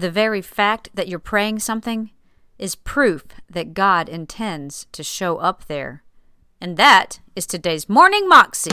The very fact that you're praying something is proof that God intends to show up there. And that is today's Morning Moxie.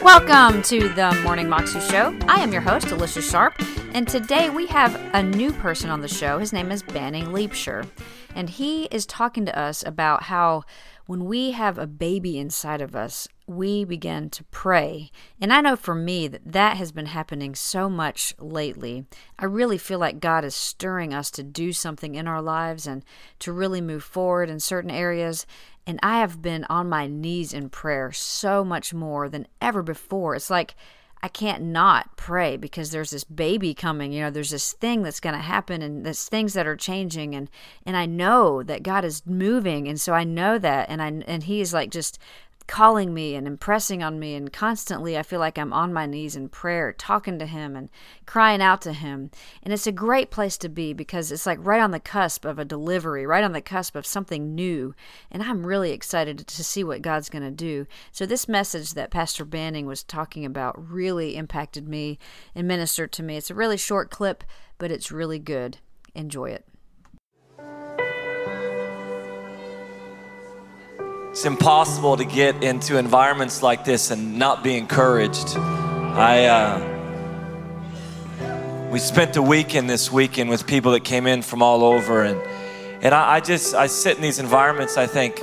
Welcome to the Morning Moxie Show. I am your host, Alicia Sharp, and today we have a new person on the show. His name is Banning Liebscher, and he is talking to us about how when we have a baby inside of us, we begin to pray. And I know for me that that has been happening so much lately. I really feel like God is stirring us to do something in our lives and to really move forward in certain areas. And I have been on my knees in prayer so much more than ever before. It's like I can't not pray because there's this baby coming, you know, there's this thing that's going to happen and there's things that are changing and and I know that God is moving and so I know that and I and he is like just calling me and impressing on me and constantly I feel like I'm on my knees in prayer talking to him and crying out to him. And it's a great place to be because it's like right on the cusp of a delivery right on the cusp of something new. And I'm really excited to see what God's going to do. So this message that Pastor Banning was talking about really impacted me and ministered to me. It's a really short clip but it's really good. Enjoy it It's impossible to get into environments like this and not be encouraged. I uh, we spent a weekend this weekend with people that came in from all over, and and I, I just I sit in these environments. I think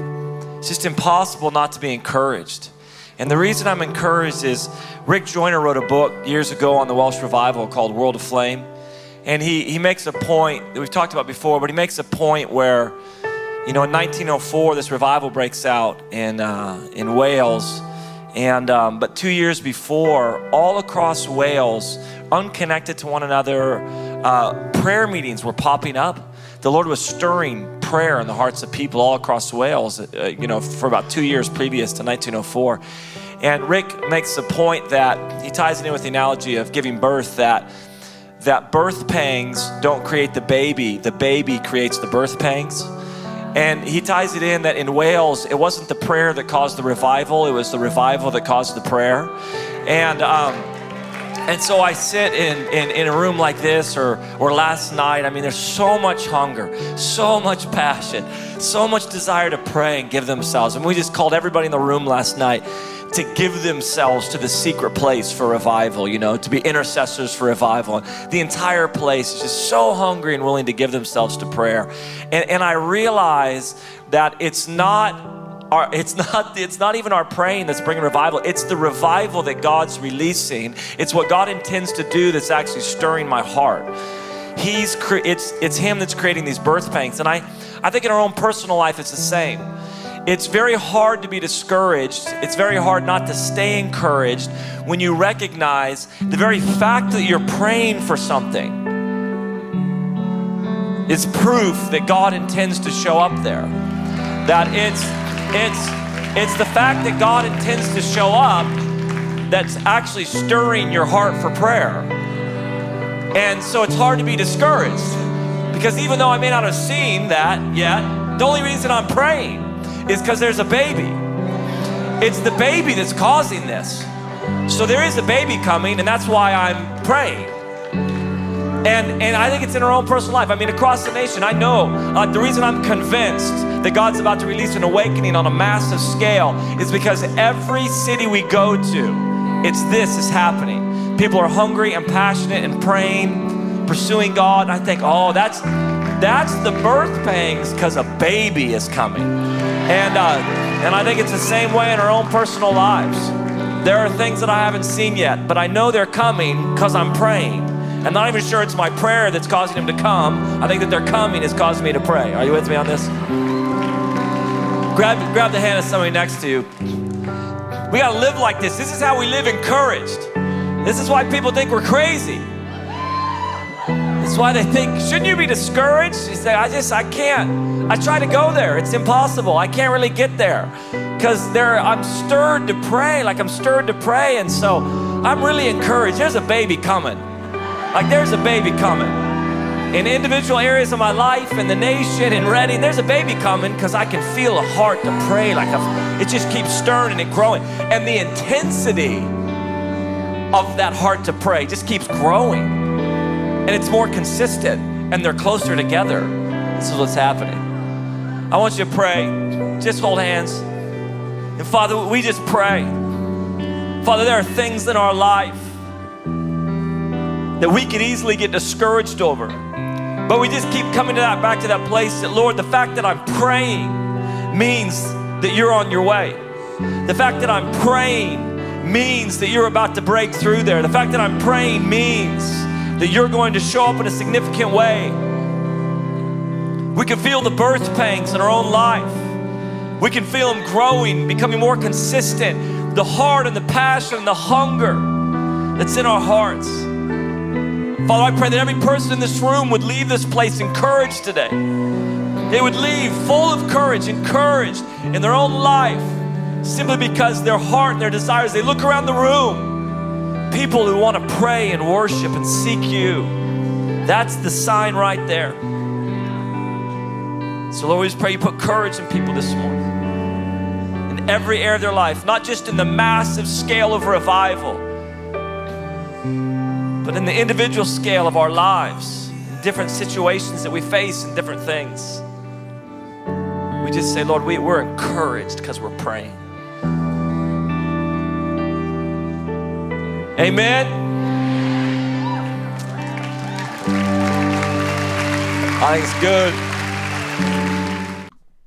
it's just impossible not to be encouraged. And the reason I'm encouraged is Rick Joyner wrote a book years ago on the Welsh revival called World Aflame. And he, he makes a point that we've talked about before, but he makes a point where you know, in 1904, this revival breaks out in, uh, in Wales. And, um, but two years before, all across Wales, unconnected to one another, uh, prayer meetings were popping up. The Lord was stirring prayer in the hearts of people all across Wales, uh, you know, for about two years previous to 1904. And Rick makes the point that he ties it in with the analogy of giving birth that that birth pangs don't create the baby, the baby creates the birth pangs. And he ties it in that in Wales, it wasn't the prayer that caused the revival, it was the revival that caused the prayer. And, um, and so I sit in, in, in, a room like this or, or last night. I mean, there's so much hunger, so much passion, so much desire to pray and give themselves. And we just called everybody in the room last night to give themselves to the secret place for revival, you know, to be intercessors for revival. The entire place is just so hungry and willing to give themselves to prayer. And, and I realize that it's not our, it's not it's not even our praying that's bringing revival. It's the revival that god's releasing. It's what god intends to do that's actually stirring my heart. He's it's it's him that's creating these birth pangs. And i i think in our own personal life it's the same. It's very hard to be discouraged. It's very hard not to stay encouraged when you recognize the very fact that you're praying for something is proof that God intends to show up there. That it's it's it's the fact that God intends to show up that's actually stirring your heart for prayer. And so it's hard to be discouraged because even though I may not have seen that yet, the only reason I'm praying is because there's a baby. It's the baby that's causing this. So there is a baby coming, and that's why I'm praying. And, and I think it's in our own personal life. I mean, across the nation, I know uh, the reason I'm convinced that God's about to release an awakening on a massive scale is because every city we go to, it's this is happening. People are hungry and passionate and praying, pursuing God. I think, oh, that's that's the birth pangs because a baby is coming. And, uh, and I think it's the same way in our own personal lives. There are things that I haven't seen yet, but I know they're coming because I'm praying. I'm not even sure it's my prayer that's causing them to come. I think that they're coming is causing me to pray. Are you with me on this? Grab, grab the hand of somebody next to you. We got to live like this. This is how we live encouraged. This is why people think we're crazy. That's why they think, shouldn't you be discouraged? You say, I just, I can't. I try to go there. It's impossible. I can't really get there because there, I'm stirred to pray. Like I'm stirred to pray, and so I'm really encouraged. There's a baby coming. Like there's a baby coming. in individual areas of my life and the nation and Redding. There's a baby coming because I can feel a heart to pray. Like it just keeps stirring and growing. And the intensity of that heart to pray just keeps growing. And it's more consistent and they're closer together. This is what's happening. I want you to pray. Just hold hands. And Father, we just pray. Father, there are things in our life that we could easily get discouraged over. But we just keep coming to that back to that place that Lord, the fact that I'm praying means that you're on your way. The fact that I'm praying means that you're about to break through there. The fact that I'm praying means that you're going to show up in a significant way. We can feel the birth pangs in our own life. We can feel them growing, becoming more consistent. The heart and the passion and the hunger that's in our hearts. Father, I pray that every person in this room would leave this place encouraged today. They would leave full of courage, encouraged in their own life, simply because their heart and their desires, they look around the room, people who want to pray and worship and seek you. That's the sign right there. So, Lord, we just pray you put courage in people this morning. In every area of their life, not just in the massive scale of revival but in the individual scale of our lives, different situations that we face and different things, we just say, Lord, we, we're encouraged because we're praying. Amen. I think it's good.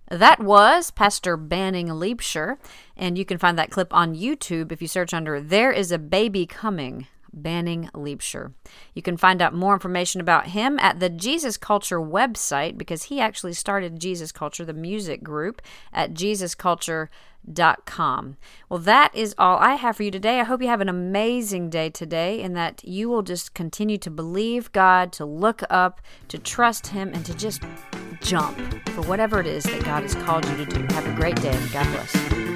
That was Pastor Banning Liebscher, and you can find that clip on YouTube if you search under There is a Baby Coming. Banning Liebscher. You can find out more information about him at the Jesus Culture website because he actually started Jesus Culture, the music group, at jesusculture.com. Well, that is all I have for you today. I hope you have an amazing day today and that you will just continue to believe God, to look up, to trust Him, and to just jump for whatever it is that God has called you to do. Have a great day. God bless.